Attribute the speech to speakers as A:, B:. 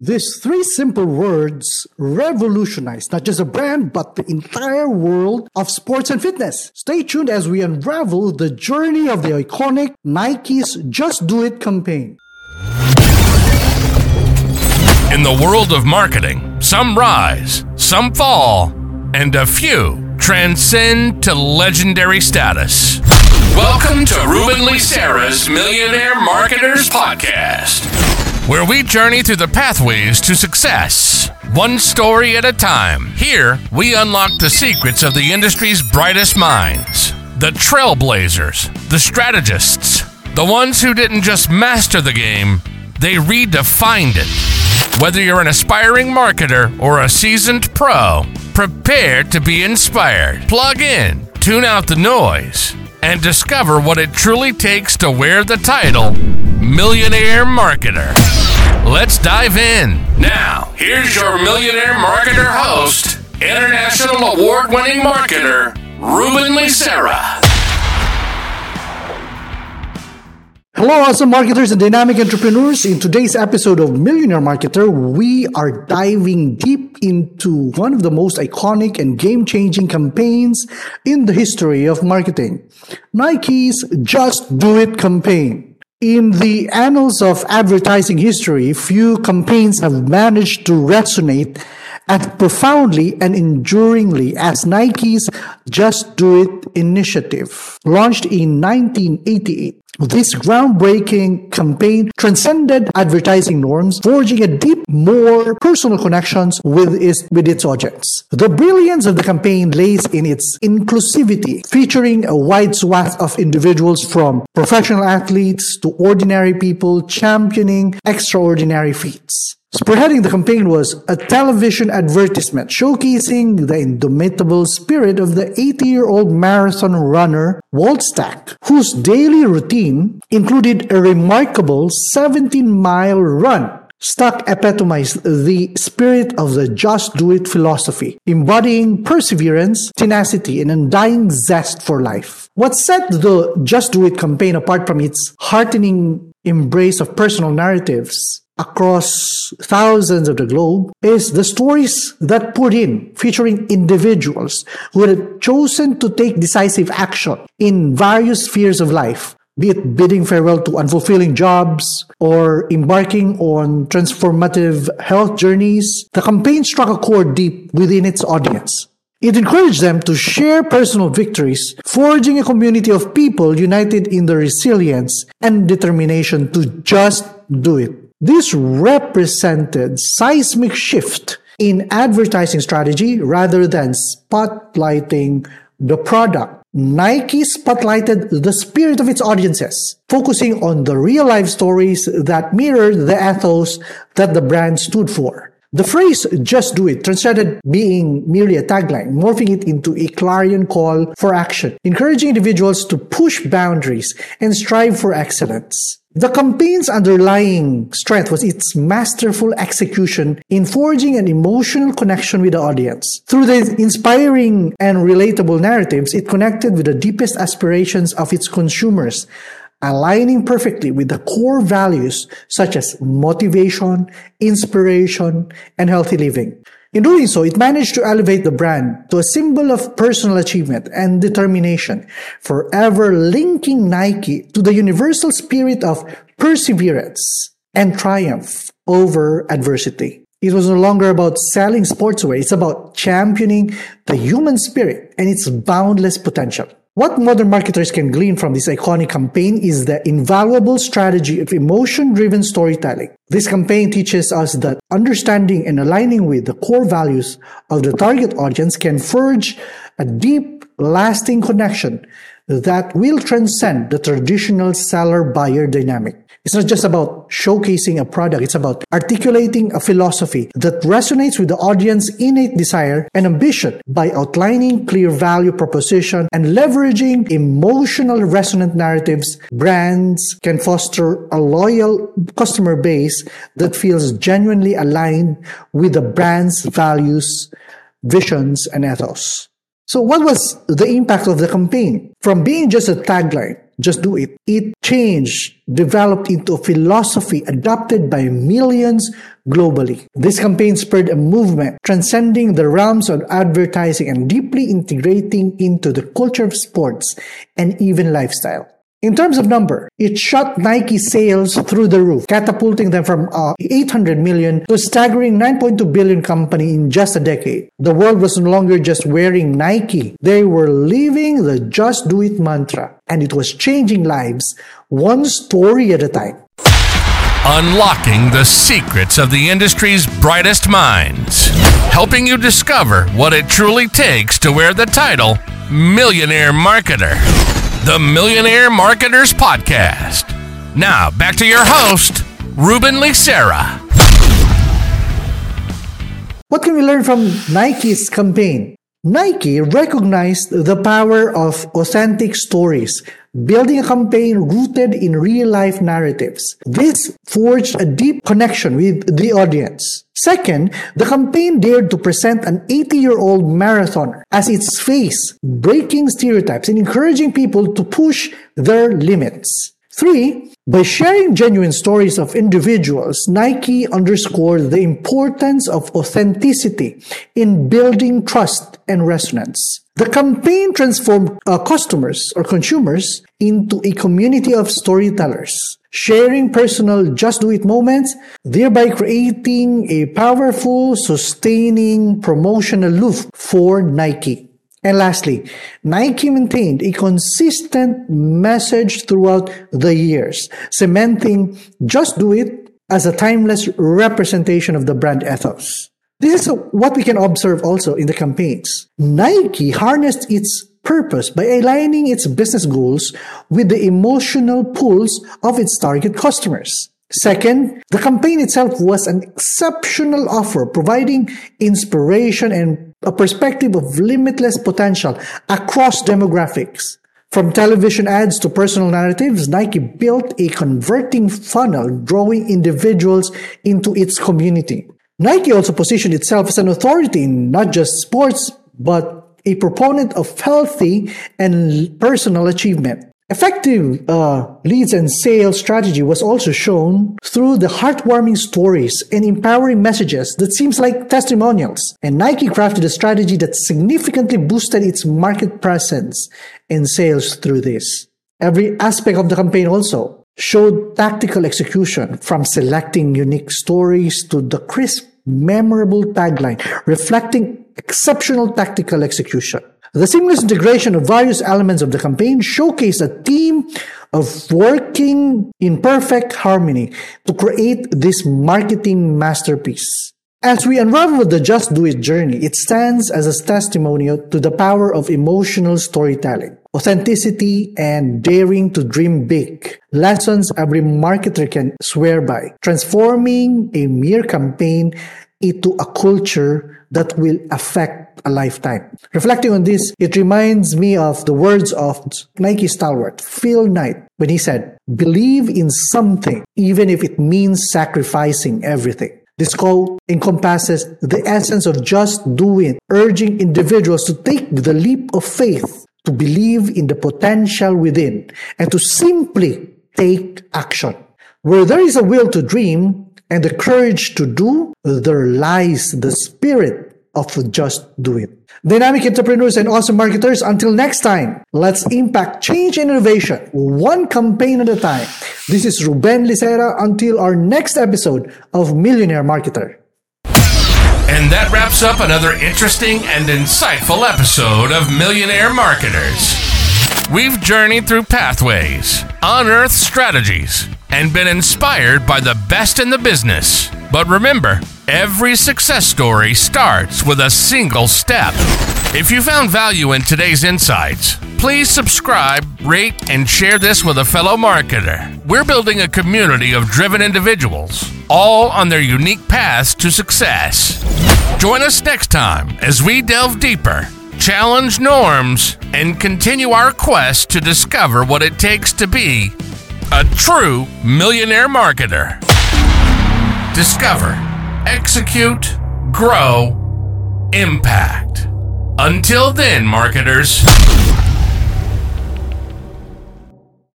A: These three simple words revolutionized not just a brand, but the entire world of sports and fitness. Stay tuned as we unravel the journey of the iconic Nike's Just Do It campaign.
B: In the world of marketing, some rise, some fall, and a few transcend to legendary status. Welcome to Ruben Licera's Millionaire Marketers Podcast, where we journey through the pathways to success, one story at a time. Here, we unlock the secrets of the industry's brightest minds the trailblazers, the strategists, the ones who didn't just master the game, they redefined it. Whether you're an aspiring marketer or a seasoned pro, prepare to be inspired. Plug in, tune out the noise, and discover what it truly takes to wear the title Millionaire Marketer. Let's dive in. Now, here's your Millionaire Marketer host, International Award winning marketer, Ruben Licera.
A: Hello, awesome marketers and dynamic entrepreneurs. In today's episode of Millionaire Marketer, we are diving deep into one of the most iconic and game changing campaigns in the history of marketing Nike's Just Do It campaign. In the annals of advertising history, few campaigns have managed to resonate as profoundly and enduringly as Nike's Just Do It initiative, launched in 1988. This groundbreaking campaign transcended advertising norms, forging a deep, more personal connections with its, with its audience. The brilliance of the campaign lays in its inclusivity, featuring a wide swath of individuals from professional athletes to ordinary people championing extraordinary feats. Spearheading the campaign was a television advertisement showcasing the indomitable spirit of the 80-year-old marathon runner Walt Stack, whose daily routine included a remarkable 17-mile run Stack epitomized the spirit of the just do it philosophy, embodying perseverance, tenacity, and undying zest for life. What set the Just Do It campaign apart from its heartening embrace of personal narratives across thousands of the globe is the stories that put in featuring individuals who had chosen to take decisive action in various spheres of life be it bidding farewell to unfulfilling jobs or embarking on transformative health journeys, the campaign struck a chord deep within its audience. It encouraged them to share personal victories, forging a community of people united in their resilience and determination to just do it. This represented seismic shift in advertising strategy rather than spotlighting the product. Nike spotlighted the spirit of its audiences, focusing on the real life stories that mirrored the ethos that the brand stood for. The phrase just do it transcended being merely a tagline, morphing it into a clarion call for action, encouraging individuals to push boundaries and strive for excellence. The campaign's underlying strength was its masterful execution in forging an emotional connection with the audience. Through the inspiring and relatable narratives, it connected with the deepest aspirations of its consumers, aligning perfectly with the core values such as motivation, inspiration, and healthy living. In doing so, it managed to elevate the brand to a symbol of personal achievement and determination, forever linking Nike to the universal spirit of perseverance and triumph over adversity. It was no longer about selling sportswear. It's about championing the human spirit and its boundless potential. What modern marketers can glean from this iconic campaign is the invaluable strategy of emotion driven storytelling. This campaign teaches us that understanding and aligning with the core values of the target audience can forge a deep, lasting connection that will transcend the traditional seller buyer dynamic. It's not just about showcasing a product, it's about articulating a philosophy that resonates with the audience's innate desire and ambition by outlining clear value proposition and leveraging emotional resonant narratives. Brands can foster a loyal customer base that feels genuinely aligned with the brand's values, visions, and ethos. So what was the impact of the campaign? From being just a tagline, just do it. It changed, developed into a philosophy adopted by millions globally. This campaign spurred a movement transcending the realms of advertising and deeply integrating into the culture of sports and even lifestyle. In terms of number, it shot Nike sales through the roof, catapulting them from uh, 800 million to a staggering 9.2 billion company in just a decade. The world was no longer just wearing Nike. They were living the just do it mantra, and it was changing lives one story at a time.
B: Unlocking the secrets of the industry's brightest minds, helping you discover what it truly takes to wear the title Millionaire Marketer the Millionaire Marketers Podcast. Now, back to your host, Ruben Licera.
A: What can we learn from Nike's campaign? Nike recognized the power of authentic stories, building a campaign rooted in real life narratives. This forged a deep connection with the audience. Second, the campaign dared to present an 80 year old marathoner as its face, breaking stereotypes and encouraging people to push their limits. Three, by sharing genuine stories of individuals, Nike underscored the importance of authenticity in building trust and resonance. The campaign transformed uh, customers or consumers into a community of storytellers, sharing personal just do it moments, thereby creating a powerful, sustaining promotional loop for Nike. And lastly, Nike maintained a consistent message throughout the years, cementing just do it as a timeless representation of the brand ethos. This is what we can observe also in the campaigns. Nike harnessed its purpose by aligning its business goals with the emotional pulls of its target customers. Second, the campaign itself was an exceptional offer, providing inspiration and a perspective of limitless potential across demographics. From television ads to personal narratives, Nike built a converting funnel, drawing individuals into its community. Nike also positioned itself as an authority in not just sports, but a proponent of healthy and personal achievement. Effective uh, leads and sales strategy was also shown through the heartwarming stories and empowering messages that seems like testimonials. And Nike crafted a strategy that significantly boosted its market presence and sales through this. Every aspect of the campaign also showed tactical execution from selecting unique stories to the crisp, memorable tagline reflecting exceptional tactical execution. The seamless integration of various elements of the campaign showcased a team of working in perfect harmony to create this marketing masterpiece. As we unravel the Just Do It journey, it stands as a testimonial to the power of emotional storytelling, authenticity, and daring to dream big. Lessons every marketer can swear by, transforming a mere campaign into a culture that will affect a lifetime. Reflecting on this, it reminds me of the words of Nike stalwart Phil Knight when he said, Believe in something, even if it means sacrificing everything. This quote encompasses the essence of just doing, urging individuals to take the leap of faith, to believe in the potential within, and to simply take action. Where there is a will to dream and the courage to do, there lies the spirit of just do it. Dynamic entrepreneurs and awesome marketers, until next time, let's impact change and innovation one campaign at a time. This is Ruben Licera until our next episode of Millionaire Marketer.
B: And that wraps up another interesting and insightful episode of Millionaire Marketers. We've journeyed through pathways, unearthed strategies, and been inspired by the best in the business. But remember, every success story starts with a single step. If you found value in today's insights, please subscribe, rate, and share this with a fellow marketer. We're building a community of driven individuals, all on their unique paths to success. Join us next time as we delve deeper, challenge norms, and continue our quest to discover what it takes to be a true millionaire marketer. Discover, execute, grow, impact. Until then, marketers.